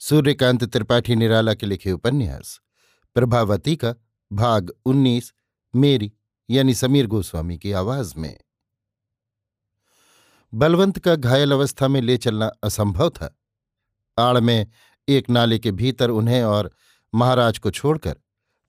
सूर्यकांत त्रिपाठी निराला के लिखे उपन्यास प्रभावती का भाग उन्नीस, मेरी, यानी समीर गोस्वामी की आवाज़ में। बलवंत का घायल अवस्था में ले चलना असंभव था। आड़ में एक नाले के भीतर उन्हें और महाराज को छोड़कर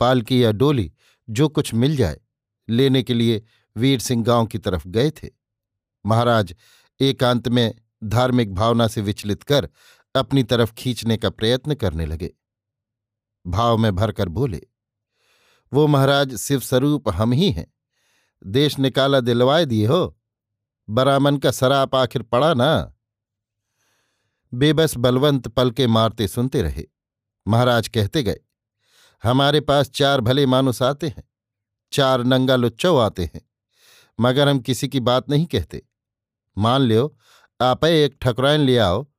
पालकी या डोली, जो कुछ मिल जाए, लेने के लिए वीर सिंह गाँव की तरफ़ गए थे। महाराज एकांत में धार्मिक भावना से विचलित कर अपनी तरफ़ खींचने का प्रयत्न करने लगे। भाव में भरकर बोले, वो महाराज शिवस्वरूप हम ही हैं। देश निकाला दिलवाए दिए हो। बरामन का सराप आखिर पड़ा ना? बेबस बलवंत पल के मारते सुनते रहे। महाराज कहते गए, हमारे पास चार भले मानुस आते हैं, चार नंगा लुच्चो आते हैं, मगर हम किसी की बात नहीं कहते। मान लियो, आप एक ठकुराइन ले आओ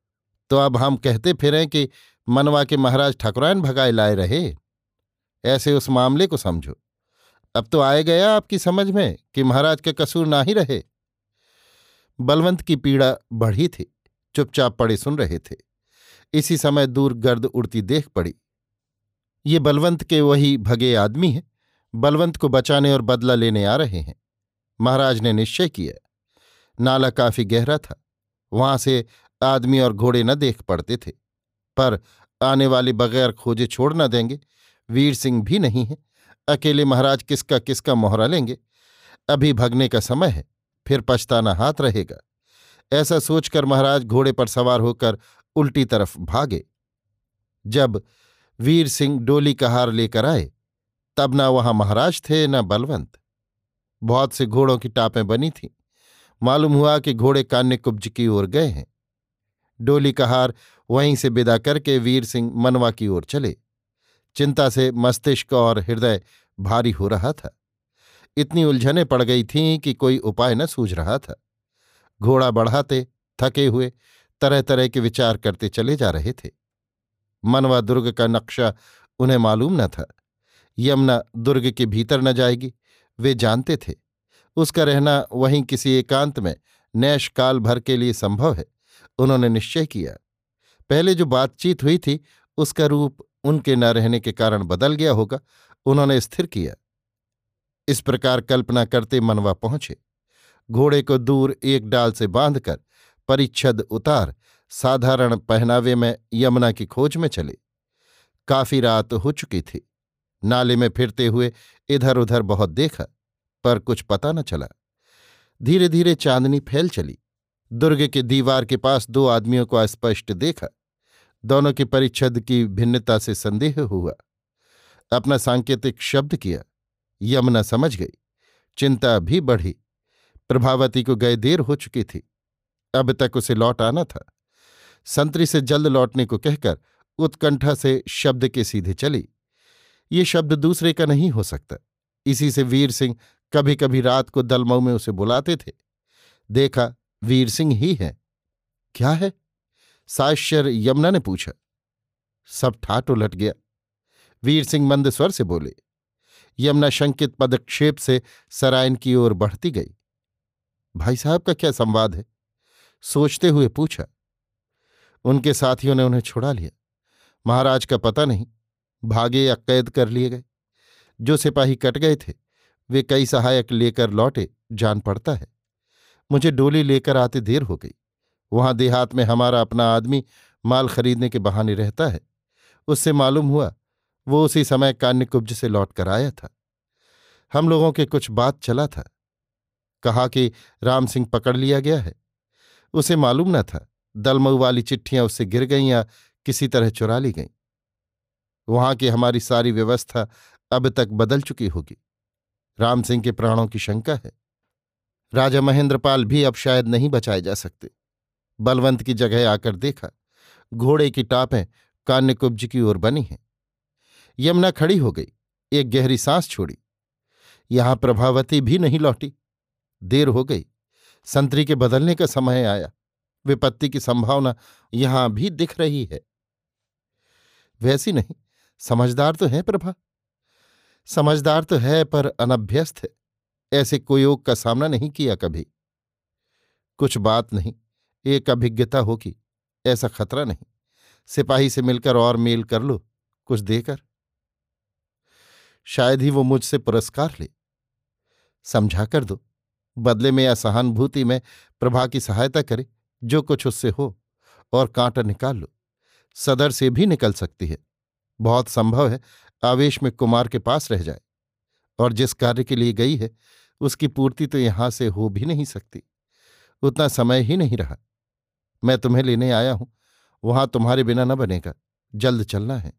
तो अब हम कहते फिरें कि मनवा के महाराज ठकुराइन भगाए लाए रहे। ऐसे उस मामले को समझो। अब तो आए गया आपकी समझ में कि महाराज के कसूर ना ही रहे। बलवंत की पीड़ा बढ़ी थी, चुपचाप पड़े सुन रहे थे। इसी समय दूर गर्द उड़ती देख पड़ी। ये बलवंत के वही भगे आदमी हैं। बलवंत को बचाने और बदला लेने आ रहे हैं। महाराज ने निश्चय किया। नाला काफ़ी गहरा था। वहाँ से आदमी और घोड़े न देख पड़ते थे। पर आने वाले बगैर खोजे छोड़ न देंगे। वीर सिंह भी नहीं है। अकेले महाराज किसका किसका मोहरा लेंगे? अभी भगने का समय है, फिर पछताना हाथ रहेगा। ऐसा सोचकर महाराज घोड़े पर सवार होकर उल्टी तरफ़ भागे। जब वीर सिंह डोली का हार लेकर आए, तब ना वहाँ महाराज थे, न बलवंत। बहुत से घोड़ों की टापें बनी थीं। मालूम हुआ कि घोड़े कान्य कुब्ज की ओर गए हैं। डोली का हार वहीं से विदा करके वीर सिंह मनवा की ओर चले। चिंता से मस्तिष्क और हृदय भारी हो रहा था। इतनी उलझने पड़ गई थीं कि कोई उपाय न सूझ रहा था। घोड़ा बढ़ाते, थके हुए तरह तरह के विचार करते चले जा रहे थे। मनवा दुर्ग का नक्शा उन्हें मालूम न था। यमुना दुर्ग के भीतर न जाएगी, वे जानते थे। उसका रहना वहीं किसी एकांत में नैश काल भर के लिए संभव है। उन्होंने निश्चय किया। पहले जो बातचीत हुई थी, उसका रूप उनके न रहने के कारण बदल गया होगा, उन्होंने स्थिर किया। इस प्रकार कल्पना करते मनवा पहुँचे। घोड़े को दूर एक डाल से बांधकर परिच्छद उतार, साधारण पहनावे में यमुना की खोज में चले। काफ़ी रात हो चुकी थी। नाले में फिरते हुए इधर उधर बहुत देखा, पर कुछ पता न चला। धीरे धीरे चांदनी फैल चली। दुर्ग के दीवार के पास दो आदमियों को अस्पष्ट देखा। दोनों के परिच्छद की भिन्नता से संदेह हुआ। अपना सांकेतिक शब्द किया। यमुना समझ गई। चिंता भी बढ़ी। प्रभावती को गए देर हो चुकी थी। अब तक उसे लौट आना था। संतरी से जल्द लौटने को कहकर उत्कंठा से शब्द के सीधे चली। ये शब्द दूसरे का नहीं हो सकता। इसी से वीर सिंह कभी कभी रात को दलमऊ में उसे बुलाते थे। देखा वीर सिंह ही है। क्या है? साश्यर यमुना ने पूछा। सब ठाट उलट गया। वीर सिंह मंद स्वर से बोले। यमुना शंकित पदक्षेप से सरायन की ओर बढ़ती गई। भाई साहब का क्या संवाद है? सोचते हुए पूछा। उनके साथियों ने उन्हें छुड़ा लिया। महाराज का पता नहीं। भागे या कैद कर लिए गए। जो सिपाही कट गए थे, वे कई सहायक लेकर लौटे, जान पड़ता है। मुझे डोली लेकर आते देर हो गई। वहाँ देहात में हमारा अपना आदमी माल खरीदने के बहाने रहता है। उससे मालूम हुआ, वो उसी समय कान्यकुब्ज से लौट कर आया था। हम लोगों के कुछ बात चला था। कहा कि राम सिंह पकड़ लिया गया है। उसे मालूम न था, दलमऊ वाली चिट्ठियाँ उससे गिर गईं या किसी तरह चुरा ली गईं। वहाँ की हमारी सारी व्यवस्था अब तक बदल चुकी होगी। राम सिंह के प्राणों की शंका है। राजा महेंद्रपाल भी अब शायद नहीं बचाए जा सकते। बलवंत की जगह आकर देखा, घोड़े की टापें कान्यकुब्ज की ओर बनी हैं। यमुना खड़ी हो गई, एक गहरी सांस छोड़ी। यहाँ प्रभावती भी नहीं लौटी। देर हो गई, संतरी के बदलने का समय आया। विपत्ति की संभावना यहाँ भी दिख रही है। वैसी नहीं, समझदार तो है प्रभा। समझदार तो है पर अनभ्यस्त है। ऐसे कोयोग का सामना नहीं किया कभी। कुछ बात नहीं, एक अभिज्ञता होगी, ऐसा खतरा नहीं। सिपाही से मिलकर और मेल कर लो, कुछ देकर। शायद ही वो मुझसे पुरस्कार ले। समझा कर दो, बदले में या सहानुभूति में प्रभा की सहायता करे, जो कुछ उससे हो, और कांटा निकाल लो। सदर से भी निकल सकती है। बहुत संभव है, आवेश में कुमार के पास रह जाए, और जिस कार्य के लिए गई है उसकी पूर्ति तो यहाँ से हो भी नहीं सकती। उतना समय ही नहीं रहा। मैं तुम्हें लेने आया हूँ। वहाँ तुम्हारे बिना न बनेगा। जल्द चलना है।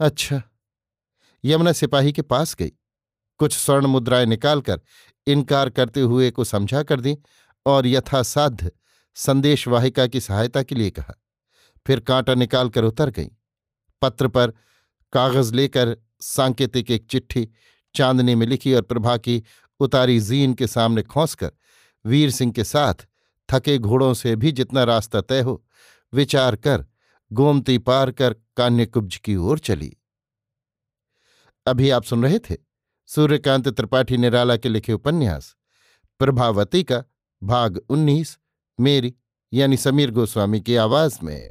अच्छा। यमुना सिपाही के पास गई। कुछ स्वर्ण मुद्राएँ निकालकर इनकार करते हुए को समझा कर दी और यथासाध्य संदेशवाहिका की सहायता के लिए कहा। फिर कांटा निकालकर उतर गई। पत्र पर कागज़ लेकर सांकेतिक एक चिट्ठी चांदनी में लिखी और प्रभा की उतारी जीन के सामने खोसकर वीर सिंह के साथ थके घोड़ों से भी जितना रास्ता तय हो, विचार कर, गोमती पार कर कान्यकुब्ज की ओर चली। अभी आप सुन रहे थे सूर्यकांत त्रिपाठी निराला के लिखे उपन्यास, प्रभावती का भाग उन्नीस, मेरी यानी समीर गोस्वामी की आवाज़ में।